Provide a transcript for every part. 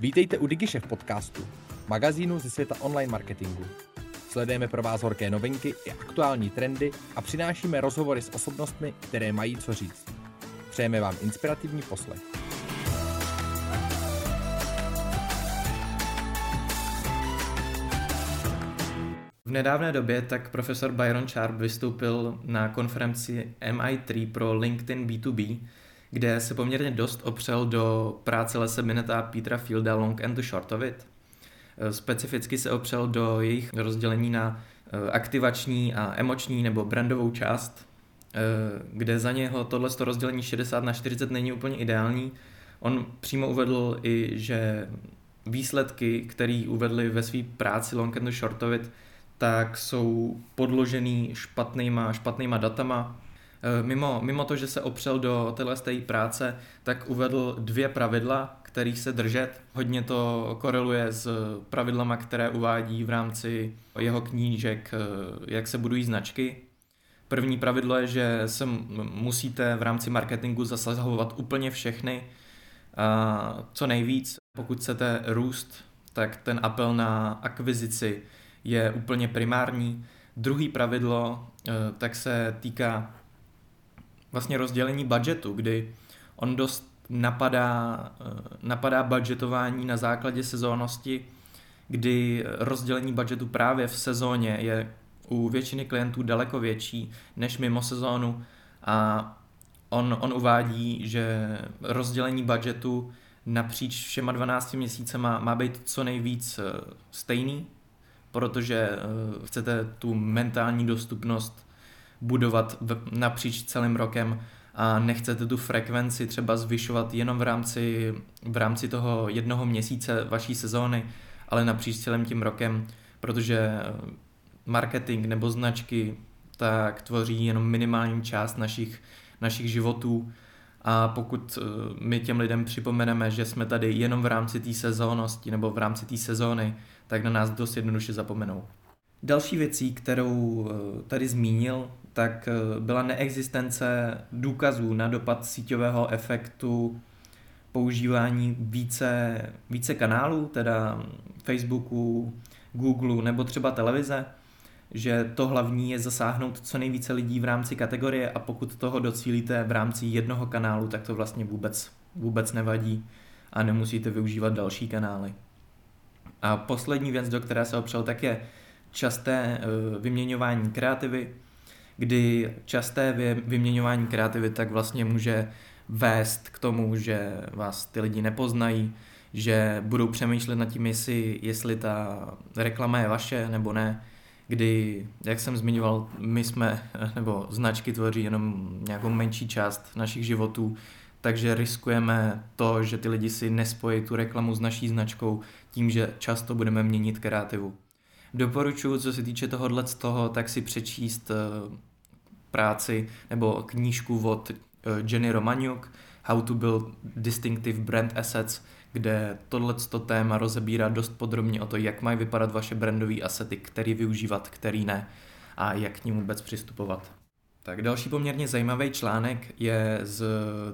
Vítejte u DigiShef podcastu, magazínu ze světa online marketingu. Sledujeme pro vás horké novinky i aktuální trendy a přinášíme rozhovory s osobnostmi, které mají co říct. Přejeme vám inspirativní poslech. V nedávné době tak profesor Byron Sharp vystoupil na konferenci MI3 pro LinkedIn B2B, kde se poměrně dost opřel do práce Lese Mineta Petra Fielda Long and the Short of It. Specificky se opřel do jejich rozdělení na eh, aktivační a emoční nebo brandovou část, eh, kde za něho tohle rozdělení 60 na 40 není úplně ideální. On přímo uvedl i, že výsledky, které uvedli ve své práci Long and the Short of It, tak jsou podložený špatnýma, špatnýma datama. E, mimo, mimo to, že se opřel do téhle té práce, tak uvedl dvě pravidla, kterých se držet. Hodně to koreluje s pravidlama, které uvádí v rámci jeho knížek, e, jak se budují značky. První pravidlo je, že se musíte v rámci marketingu zasahovat úplně všechny, co nejvíc. Pokud chcete růst, tak ten apel na akvizici je úplně primární. Druhý pravidlo eh, tak se týká vlastně rozdělení budgetu, kdy on dost napadá, eh, napadá budgetování na základě sezónnosti, kdy rozdělení budgetu právě v sezóně je u většiny klientů daleko větší než mimo sezónu. A on, on uvádí, že rozdělení budgetu napříč všema 12 měsícema má být co nejvíc eh, stejný, protože eh, chcete tu mentální dostupnost budovat napříč celým rokem a nechcete tu frekvenci třeba zvyšovat jenom v rámci, v rámci toho jednoho měsíce vaší sezóny, ale napříč celým tím rokem, protože eh, marketing nebo značky tak tvoří jenom minimální část našich, našich životů a pokud eh, my těm lidem připomeneme, že jsme tady jenom v rámci té sezónnosti nebo v rámci té sezóny, tak na nás dost jednoduše zapomenou. Další věcí, kterou eh, tady zmínil, tak eh, byla neexistence důkazů na dopad síťového efektu používání více, více kanálů, teda Facebooku, Google nebo třeba televize, že to hlavní je zasáhnout co nejvíce lidí v rámci kategorie a pokud toho docílíte v rámci jednoho kanálu, tak to vlastně vůbec, vůbec nevadí a nemusíte využívat další kanály. A poslední věc, do které se opřel, tak je časté eh, vyměňování kreativy, kdy časté vyměňování kreativy tak vlastně může vést k tomu, že vás ty lidi nepoznají, že budou přemýšlet nad tím, jestli, jestli ta reklama je vaše nebo ne, kdy, jak jsem zmiňoval, my jsme, nebo značky tvoří jenom nějakou menší část našich životů, takže riskujeme to, že ty lidi si nespojí tu reklamu s naší značkou tím, že často budeme měnit kreativu. Doporučuji, co se týče tohohle z toho, tak si přečíst eh, práci nebo knížku od eh, Jenny Romaniuk How to Build Distinctive Brand Assets, kde tohleto téma rozebírá dost podrobně o to, jak mají vypadat vaše brandové asety, který využívat, který ne a jak k ním vůbec přistupovat. Tak další poměrně zajímavý článek je z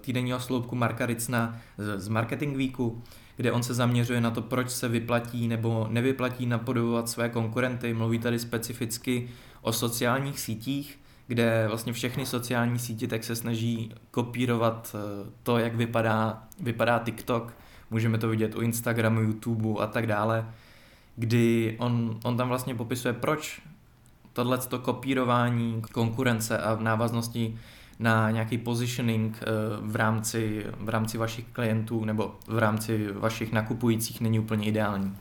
týdenního sloupku Marka Ricna z Marketing Weeku, kde on se zaměřuje na to, proč se vyplatí nebo nevyplatí napodobovat své konkurenty. Mluví tady specificky o sociálních sítích, kde vlastně všechny sociální sítě tak se snaží kopírovat eh, to, jak vypadá, vypadá TikTok. Můžeme to vidět u Instagramu, YouTube a tak dále, kdy on, on tam vlastně popisuje, proč tohle kopírování konkurence a v návaznosti na nějaký positioning eh, v rámci, v rámci vašich klientů nebo v rámci vašich nakupujících není úplně ideální.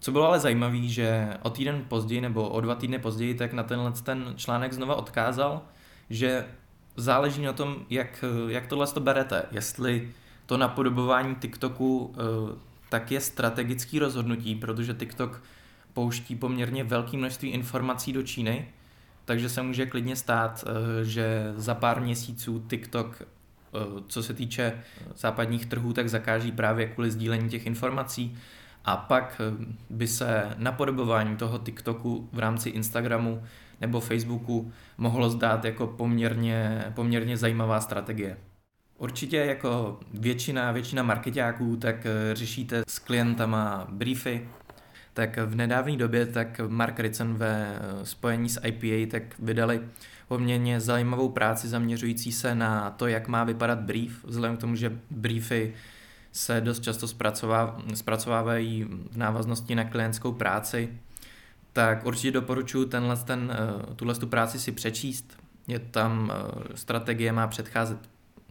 Co bylo ale zajímavé, že o týden později nebo o dva týdny později tak na tenhle ten článek znova odkázal, že záleží na tom, jak, jak tohle to berete. Jestli to napodobování TikToku eh, tak je strategický rozhodnutí, protože TikTok pouští poměrně velké množství informací do Číny, takže se může klidně stát, eh, že za pár měsíců TikTok, eh, co se týče západních trhů, tak zakáží právě kvůli sdílení těch informací. A pak eh, by se napodobování toho TikToku v rámci Instagramu nebo Facebooku mohlo zdát jako poměrně, poměrně zajímavá strategie. Určitě jako většina, většina marketáků, tak eh, řešíte s klientama briefy, tak v nedávné době tak Mark Ritson ve eh, spojení s IPA tak vydali poměrně zajímavou práci zaměřující se na to, jak má vypadat brief, vzhledem k tomu, že briefy se dost často zpracovávají v návaznosti na klientskou práci, tak určitě doporučuji tenhle, ten, eh, tuhle tu práci si přečíst. Je tam strategie má předcházet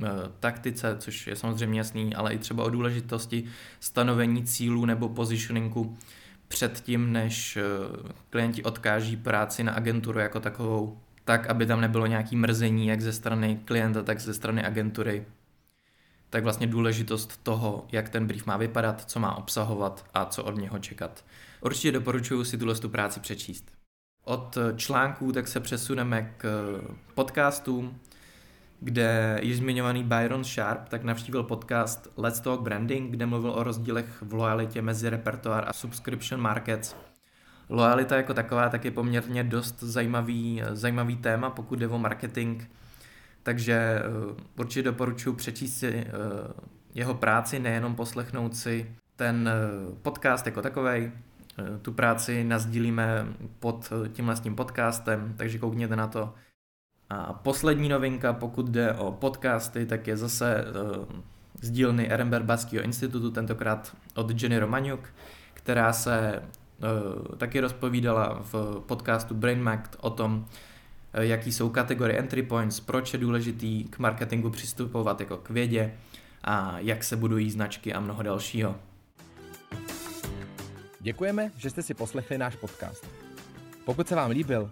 Eh, taktice, což je samozřejmě jasný, ale i třeba o důležitosti stanovení cílů nebo positioningu předtím, než eh, klienti odkáží práci na agenturu jako takovou, tak, aby tam nebylo nějaký mrzení jak ze strany klienta, tak ze strany agentury. Tak vlastně důležitost toho, jak ten brief má vypadat, co má obsahovat a co od něho čekat. Určitě doporučuji si tuhle tu práci přečíst. Od článků tak se přesuneme k podcastům kde již zmiňovaný Byron Sharp tak navštívil podcast Let's Talk Branding, kde mluvil o rozdílech v lojalitě mezi repertoár a subscription markets. Lojalita jako taková tak je poměrně dost zajímavý, zajímavý téma, pokud jde o marketing, takže uh, určitě doporučuji přečíst si uh, jeho práci, nejenom poslechnout si ten uh, podcast jako takový. Tu práci nazdílíme pod tímhle s tím podcastem, takže koukněte na to. A poslední novinka, pokud jde o podcasty, tak je zase uh, z dílny Ehrenberg institutu, tentokrát od Jenny Romaniuk, která se uh, taky rozpovídala v podcastu BrainMact o tom, uh, jaký jsou kategorie entry points, proč je důležitý k marketingu přistupovat jako k vědě a jak se budují značky a mnoho dalšího. Děkujeme, že jste si poslechli náš podcast. Pokud se vám líbil,